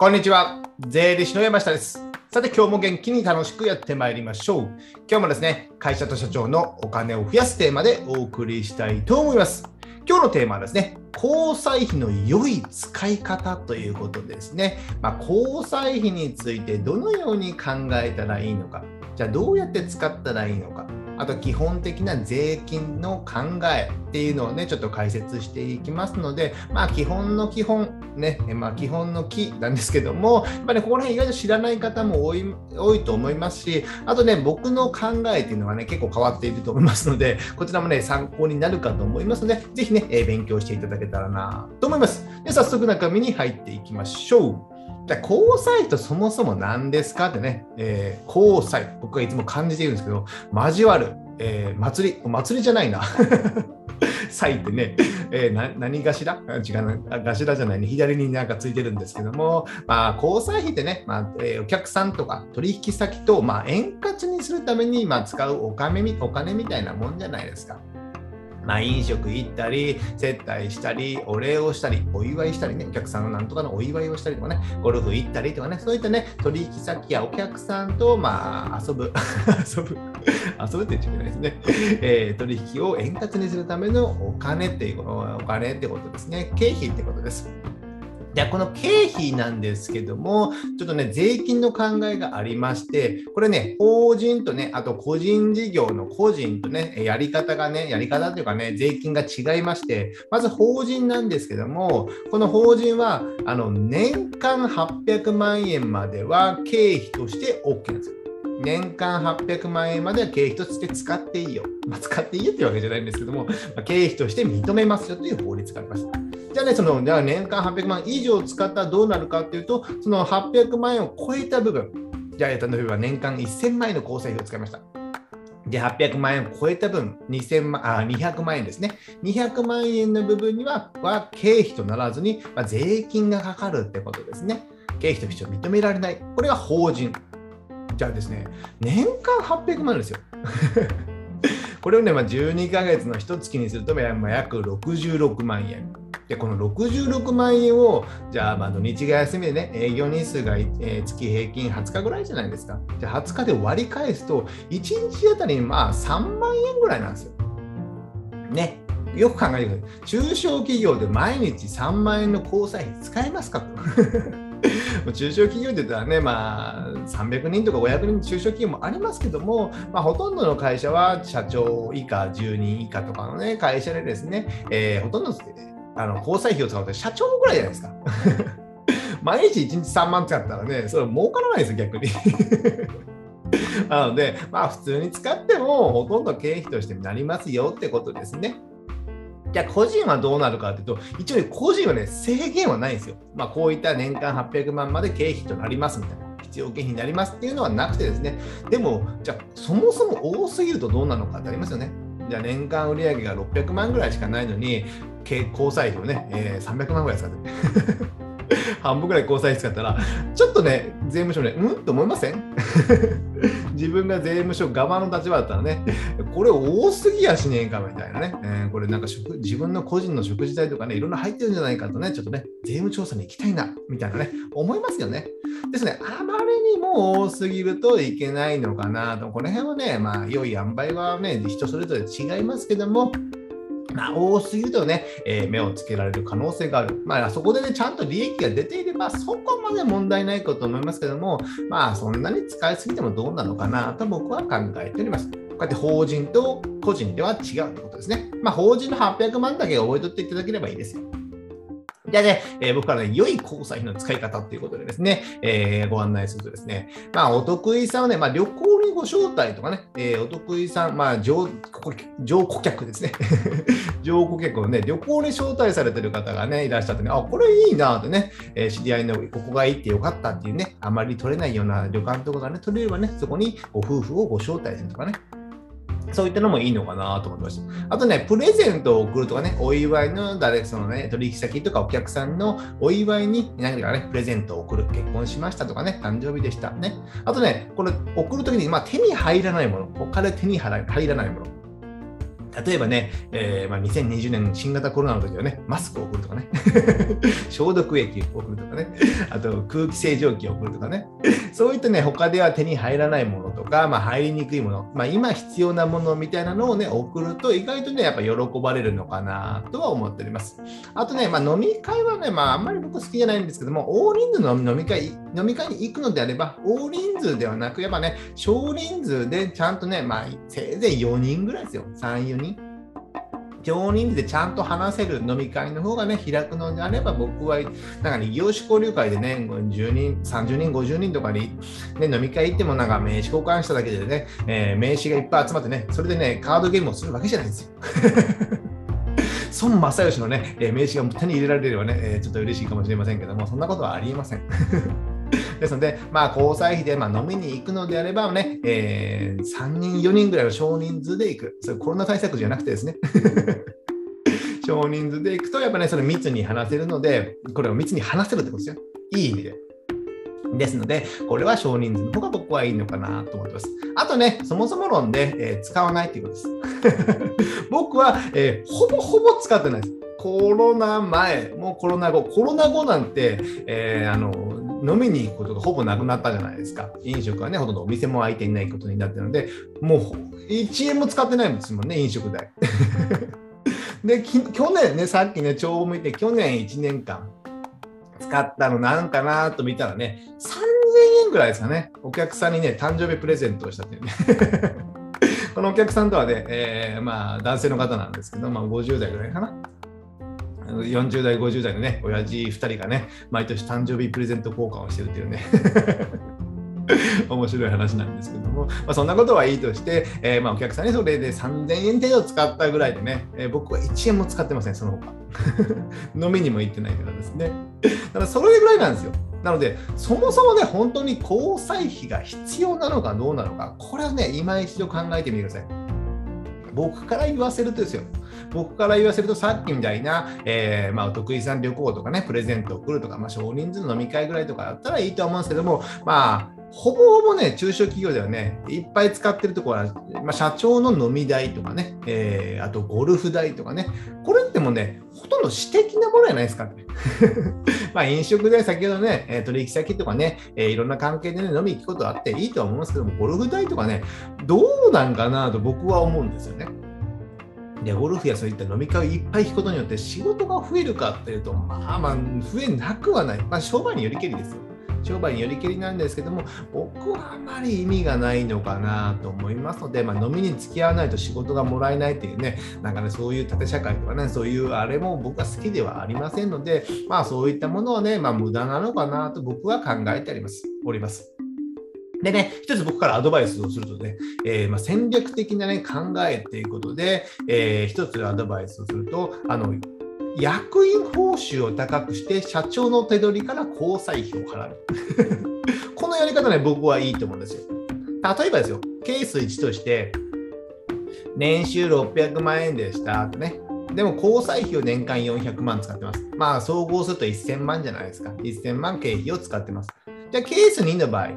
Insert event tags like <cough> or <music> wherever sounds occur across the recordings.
こんにちは。税理士の山下です。さて、今日も元気に楽しくやってまいりましょう。今日もですね、会社と社長のお金を増やすテーマでお送りしたいと思います。今日のテーマはですね、交際費の良い使い方ということでですね、まあ、交際費についてどのように考えたらいいのか、じゃあどうやって使ったらいいのか、あと基本的な税金の考えっていうのをね、ちょっと解説していきますので、まあ基本の基本、ね、まあ基本の木なんですけども、やっぱり、ね、ここら辺意外と知らない方も多い多いと思いますし、あとね、僕の考えっていうのはね、結構変わっていると思いますので、こちらもね、参考になるかと思いますので、ぜひね、え勉強していただけたらなと思います。で、早速中身に入っていきましょう。じゃあ交際とそもそも何ですかってね、えー、交際、僕はいつも感じているんですけど、交わる、えー、祭り、祭りじゃないな。<laughs> 祭ってね、えー、な何頭？違うな、頭じゃないね、左になんかついてるんですけども、まあ、交際費ってね、まあえー、お客さんとか取引先と、まあ、円滑にするために、まあ、使うお金お金みたいなもんじゃないですか。まあ、飲食行ったり、接待したり、お礼をしたり、お祝いしたりね、お客さんのなんとかのお祝いをしたりとかね、ゴルフ行ったりとかね、そういったね、取引先やお客さんと、まあ、遊ぶ、<laughs> 遊ぶ、遊ぶって言っちゃいけないですね、えー、取引を円滑にするためのお金っていう、お金ってことですね、経費ってことです。じゃあ、この経費なんですけども、ちょっとね、税金の考えがありまして、これね、法人とね、あと個人事業の個人とね、やり方がね、やり方っていうかね、税金が違いまして、まず法人なんですけども、この法人は、あの、年間800万円までは経費として OK なんですよ。年間800万円までは経費として使っていいよ。まあ、使っていいよっていうわけじゃないんですけども、まあ、経費として認めますよという法律があります。じゃあね、そのじゃあ年間800万以上使ったらどうなるかっていうと、その800万円を超えた部分、じゃあ、例えば年間1000万円の交際費を使いました。で、800万円を超えた分、2000万あ200万円ですね。200万円の部分にはは経費とならずに、まあ、税金がかかるってことですね。経費として認められない。これが法人。じゃあですね、年間800万ですよ。<laughs> これをね、まあ、12ヶ月の1月にすると、まあ、約66万円。で、この66万円を、じゃあ、まあ、土日が休みでね、営業日数が、えー、月平均20日ぐらいじゃないですか。じゃあ、20日で割り返すと、1日あたりまあ3万円ぐらいなんですよ。ね。よく考えてください。中小企業で毎日3万円の交際費使えますかと。<laughs> 中小企業って言ったらね、まあ、300人とか500人の中小企業もありますけども、まあ、ほとんどの会社は社長以下、10人以下とかの、ね、会社でですね、えー、ほとんどあの交際費を使うと社長ぐらいじゃないですか。<laughs> 毎日1日3万使ったらね、それ儲からないですよ、逆に。<laughs> なので、まあ普通に使ってもほとんど経費としてなりますよってことですね。じゃあ個人はどうなるかというと、一応個人はね、制限はないんですよ。まあこういった年間800万まで経費となりますみたいな。必要経費になりますっていうのはなくてですね。でも、じゃあそもそも多すぎるとどうなのかってありますよね。じゃあ年間売上が600万ぐらいしかないのに、交際費をね、えー、300万ぐらい使って。<laughs> 半分ぐらい交際費使ったら、ちょっとね、税務署ね、うん？と思いません？<laughs> 自分が税務署側の立場だったらね、これ多すぎやしねえかみたいなね、えー、これなんか自分の個人の食事代とかね、いろんな入ってるんじゃないかとね、ちょっとね、税務調査に行きたいな、みたいなね、思いますよね。ですね、あまりにも多すぎるといけないのかなと、この辺はね、まあ、良い塩梅はね、人それぞれ違いますけども、まあ、多すぎるとね、えー、目をつけられる可能性がある。まあ、そこでね、ちゃんと利益が出ていれば、そこまで問題ないかと思いますけども、まあ、そんなに使いすぎてもどうなのかなと僕は考えております。こうやって法人と個人では違うということですね。まあ、法人の800万だけ覚えとっていただければいいですよ。じゃあね、えー、僕からね、良い交際費の使い方ということでですね、えー、ご案内するとですね、まあ、お得意さんはね、まあ、旅行にご招待とかね、えー、お得意さん、まあ、上上顧客ですね。<laughs> 上顧客をね、旅行に招待されてる方がね、いらっしゃってね、あ、これいいなってね、えー、知り合いのここがいいってよかったっていうね、あまり取れないような旅館とかがね、取れればね、そこにご夫婦をご招待するとかね、そういったのもいいのかなと思いました。あとね、プレゼントを送るとかね、お祝いの誰、そのね、取引先とかお客さんのお祝いに何かね、プレゼントを送る。結婚しましたとかね、誕生日でした。ね。あとね、これ送るときに、まあ、手に入らないもの、他で手に入らないもの。例えばね、えーまあ、2020年新型コロナの時はね、マスクを送るとかね、<laughs> 消毒液を送るとかね、あと空気清浄機を送るとかね、そういったね、他では手に入らないものとか、まあ、入りにくいもの、まあ、今必要なものみたいなのをね、送ると意外とね、やっぱ喜ばれるのかなとは思っております。あとね、まあ、飲み会はね、まあ、あんまり僕好きじゃないんですけども、大人数の飲み会、飲み会に行くのであれば、大人数ではなく、やっぱね、少人数でちゃんとね、まあ、せいぜい4人ぐらいですよ、3、4人。少人数でちゃんと話せる飲み会の方がね、開くのであれば、僕は、なんかね、異業種交流会でね、10人、30人、50人とかに、ね、飲み会行ってもなんか名刺交換しただけでね、えー、名刺がいっぱい集まってね、それでね、カードゲームをするわけじゃないんですよ。<laughs> 孫正義のね、名刺が手に入れられればね、ちょっと嬉しいかもしれませんけども、そんなことはありえません。<laughs> ですので、まあ、交際費でまあ飲みに行くのであればね、えー、3人、4人ぐらいの少人数で行く。それコロナ対策じゃなくてですね。<laughs> 少人数で行くと、やっぱね、それ密に話せるので、これを密に話せるってことですよ。いい意味で。ですので、これは少人数の方が僕はいいのかなと思ってます。あとね、そもそも論で、えー、使わないっていうことです。<laughs> 僕は、えー、ほぼほぼ使ってないです。コロナ前、もうコロナ後、コロナ後なんて、えー、あの飲みに行くことがほぼなくなったじゃないですか。飲食はね、ほとんどお店も開いていないことになってるので、もう1円も使ってないんですもんね、飲食代。<laughs> で、去年ね、さっきね、帳を見て、去年1年間使ったのなんかなと見たらね、3000円ぐらいですかね。お客さんにね、誕生日プレゼントをしたっていうね。<laughs> このお客さんとはね、えー、まあ男性の方なんですけど、まあ50代ぐらいかな。40代、50代のね、親父2人がね、毎年誕生日プレゼント交換をしてるっていうね <laughs> 面白い話なんですけども、まあ、そんなことはいいとして、えー、まあお客さんにそれで3000円程度使ったぐらいでね、えー、僕は1円も使ってません、その他。<laughs> 飲みにも行ってないからですね。だからそれぐらいなんですよ。なので、そもそもね、本当に交際費が必要なのかどうなのか、これはね、今一度考えてみてください。僕から言わせるとですよ。僕から言わせると、さっきみたいな、えー、まあ、お得意さん旅行とかね、プレゼントを送るとか、まあ、少人数の飲み会ぐらいとかだったらいいと思うんですけども、まあ、ほぼほぼね、中小企業ではね、いっぱい使ってるところは、まあ、社長の飲み代とかね、えー、あとゴルフ代とかね、これってもね、ほとんど私的なものじゃないですかね。<laughs> まあ飲食代、先ほどね、取引先とかね、えー、いろんな関係で、ね、飲み行くことあっていいとは思いますけども、ゴルフ代とかね、どうなんかなと僕は思うんですよね。で、ゴルフやそういった飲み会をいっぱい行くことによって仕事が増えるかっていうと、まあまあ、増えなくはない。まあ、商売によりけりですよ。商売によりけりなんですけども、僕はあまり意味がないのかなと思いますので、まあ、飲みに付き合わないと仕事がもらえないっていうね、なんかね、そういう縦社会とかね、そういうあれも僕は好きではありませんので、まあそういったものはね、まあ無駄なのかなと僕は考えております。おります。でね、一つ僕からアドバイスをするとね、えー、ま、戦略的な、ね、考えっていうことで、えー、一つアドバイスをすると、あの役員報酬を高くして社長の手取りから交際費を払う。<laughs> このやり方ね、僕はいいと思うんですよ。例えばですよ、ケース1として、年収600万円でしたとね。でも交際費を年間400万使ってます。まあ総合すると1000万じゃないですか。1000万経費を使ってます。じゃあケース2の場合、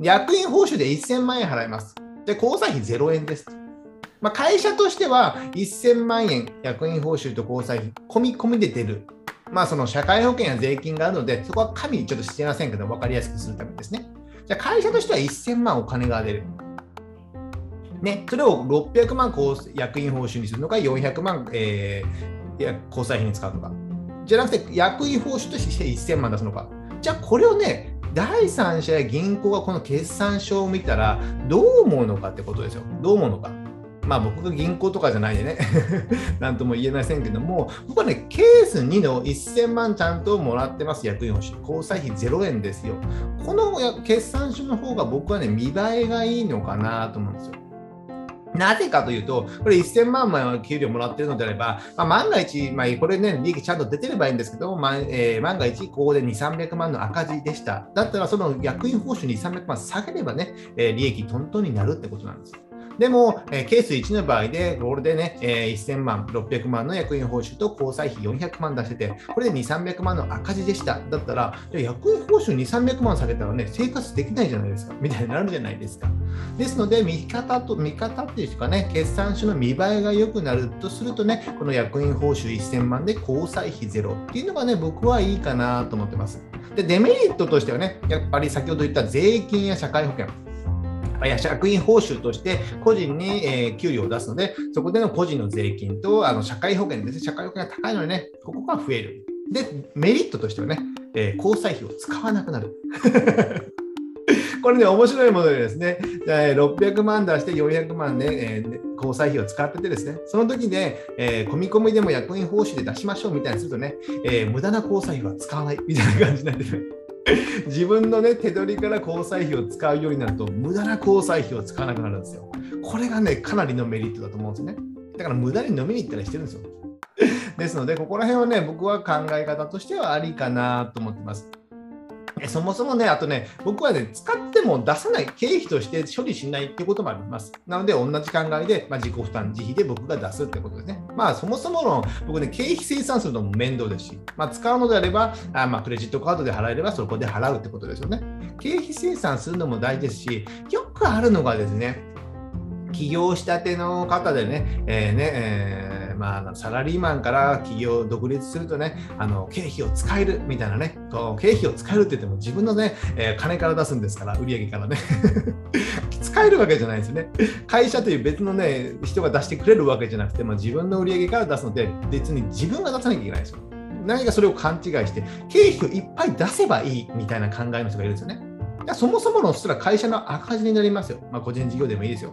役員報酬で1000万円払います。で、交際費0円です。まあ、会社としては1000万円役員報酬と交際費、込み込みで出る。まあ、その社会保険や税金があるので、そこは加味ちょっとしてませんけど、分かりやすくするためですね。じゃあ会社としては1000万お金が出る。ね、それを600万役員報酬にするのか、400万、えー、交際費に使うのか。じゃなくて、役員報酬として1000万出すのか。じゃあこれをね、第三者や銀行がこの決算書を見たらどう思うのかってことですよ。どう思うのか。まあ僕が銀行とかじゃないでね <laughs> なんとも言えませんけども、僕はね、ケース2の1000万ちゃんともらってます、役員報酬。交際費0円ですよ。この決算書の方が僕はね、見栄えがいいのかなと思うんですよ。なぜかというと、これ1000万枚は給料もらってるのであれば、まあ、万が一、まあ、これね、利益ちゃんと出てればいいんですけど、まあえー、万が一、ここで2、300万の赤字でした。だったら、その役員報酬に300万下げればね、えー、利益トントンになるってことなんです。でも、えー、ケース1の場合で、これでね、えー、1000万、600万の役員報酬と交際費400万出してて、これで2、300万の赤字でした。だったら、役員報酬2、300万下げたらね、生活できないじゃないですか。みたいになるじゃないですか。ですので、見方と、見方っていうかね、決算書の見栄えが良くなるとするとね、この役員報酬1000万で交際費ゼロっていうのがね、僕はいいかなと思ってます。で、デメリットとしてはね、やっぱり先ほど言った税金や社会保険。や役員報酬として個人に、え、給料を出すので、そこでの個人の税金とあの社会保険ですね、社会保険が高いのでね、ここが増える。で、メリットとしてはね、えー、交際費を使わなくなる。<laughs> これね、面白いものでですね、600万出して400万で、えー、交際費を使っててですね、その時で、えー、込み込みでも役員報酬で出しましょうみたいにするとね、えー、無駄な交際費は使わないみたいな感じになってる。<laughs> 自分のね、手取りから交際費を使うようになると、無駄な交際費を使わなくなるんですよ。これがね、かなりのメリットだと思うんですね。だから無駄に飲みに行ったりしてるんですよ。ですので、ここら辺はね、僕は考え方としてはありかなと思ってます。そもそもね、あとね、僕はね、使っても出さない、経費として処理しないってこともあります。なので、同じ考えで、まあ、自己負担、自費で僕が出すってことですね。まあ、そもそもの、僕ね、経費生産するのも面倒ですし、まあ、使うのであれば、あまあ、クレジットカードで払えれば、そこで払うってことですよね。経費生産するのも大事ですし、よくあるのがですね、起業したての方でね、えー、ね、えーまあ、サラリーマンから企業独立するとね、あの経費を使えるみたいなね、こう経費を使えるって言っても自分のね、えー、金から出すんですから、売上からね。<laughs> 使えるわけじゃないですよね。会社という別のね、人が出してくれるわけじゃなくて、まあ、自分の売上から出すので、別に自分が出さなきゃいけないですよ。何かそれを勘違いして、経費をいっぱい出せばいいみたいな考えの人がいるんですよね。そもそものそしたら会社の赤字になりますよ。まあ、個人事業でもいいですよ。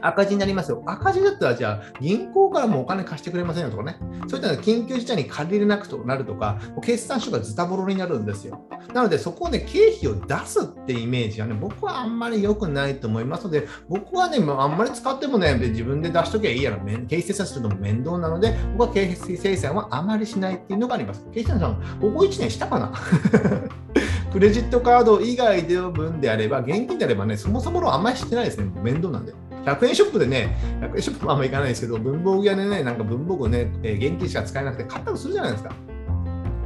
赤字になりますよ。赤字だったら、じゃあ、銀行からもお金貸してくれませんよとかね。そういった緊急事態に借りれなくなるとか、決算書がズタボロになるんですよ。なので、そこで経費を出すってイメージはね、僕はあんまり良くないと思いますので、僕はね、あんまり使ってもね、自分で出しときゃいいやろ。経費精算するのも面倒なので、僕は経費精算はあまりしないっていうのがあります。経費精算、ここ1年したかな？<laughs> クレジットカード以外の分であれば、現金であればね、そもそものあんまりしてないですね。面倒なんで。100円ショップでね、100円ショップはあんま行かないですけど、文房具屋でね、なんか文房具ね、えー、現金しか使えなくて買ったりするじゃないですか。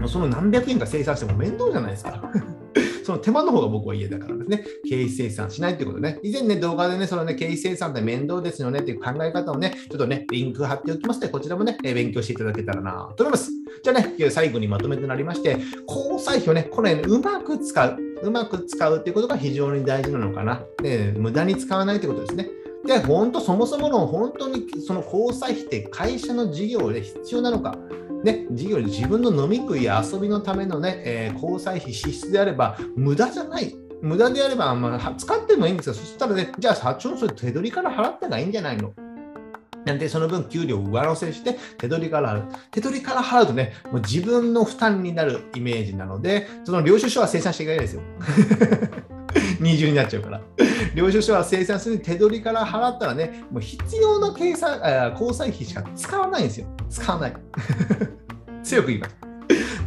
もうその何百円か生産しても面倒じゃないですか。<laughs> その手間の方が僕は家だからですね、経費生産しないってことね。以前ね、動画でね、そのね、経費生産って面倒ですよねっていう考え方をね、ちょっとね、リンク貼っておきますので、こちらもね、勉強していただけたらなと思います。じゃあね、最後にまとめとなりまして、交際費をね、これ、ね、うまく使う。うまく使うっていうことが非常に大事なのかな。ね、無駄に使わないってことですね。で、本当、そもそもの本当にその交際費って会社の事業で必要なのか。ね、事業で自分の飲み食いや遊びのためのね、えー、交際費支出であれば無駄じゃない。無駄であれば、まあ、使ってもいいんですよ。そしたらね、じゃあ社長それ手取りから払った方がいいんじゃないのなんで、その分給料を上乗せして手取りから払う。手取りから払うとね、もう自分の負担になるイメージなので、その領収書は生産していかないですよ。<laughs> 二重になっちゃうから。領収書は生産する手取りから払ったらね、もう必要な計算あ交際費しか使わないんですよ。使わない。<laughs> 強く言います。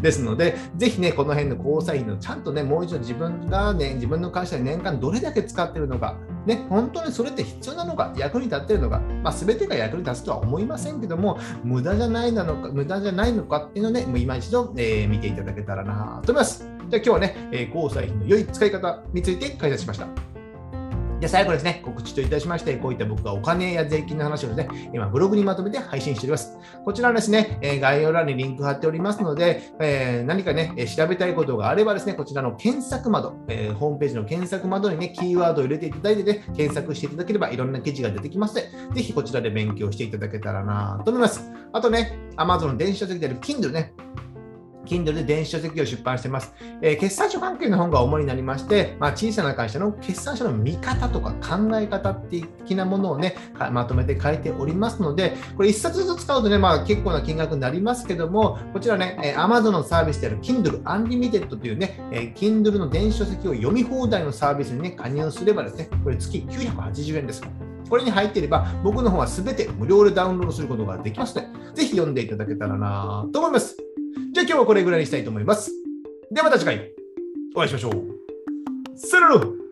ですので、ぜひね、この辺の交際費のちゃんとね、もう一度自分がね、自分の会社で年間どれだけ使ってるのか、ね、本当にそれって必要なのか、役に立ってるのか、まあ、全てが役に立つとは思いませんけども、無駄じゃないなのか、無駄じゃないのかっていうのをね、もう今一度、えー、見ていただけたらなと思います。じゃあ今日はね、えー、交際費の良い使い方について解説しました。で、最後ですね、告知といたしまして、こういった僕がお金や税金の話をですね、今ブログにまとめて配信しております。こちらですね、え概要欄にリンク貼っておりますので、えー、何かね、調べたいことがあればですね、こちらの検索窓、えー、ホームページの検索窓にね、キーワードを入れていただいてね、検索していただければいろんな記事が出てきますので、ぜひこちらで勉強していただけたらなと思います。あとね、Amazon の電子書籍である Kindle ね、Kindle で電子書籍を出版してます。えー、決算書関係の本が主になりまして、まあ、小さな会社の決算書の見方とか考え方的なものをね、まとめて書いておりますので、これ1冊ずつ使うとね、まあ、結構な金額になりますけども、こちらね、え、Amazon のサービスである Kindle Unlimited というね、えー、Kindle の電子書籍を読み放題のサービスにね、加入すればですね、これ月980円です。これに入っていれば、僕の方は全て無料でダウンロードすることができますので、ぜひ読んでいただけたらなと思います。じゃあ今日はこれぐらいにしたいと思います。ではまた次回お会いしましょう。さよなら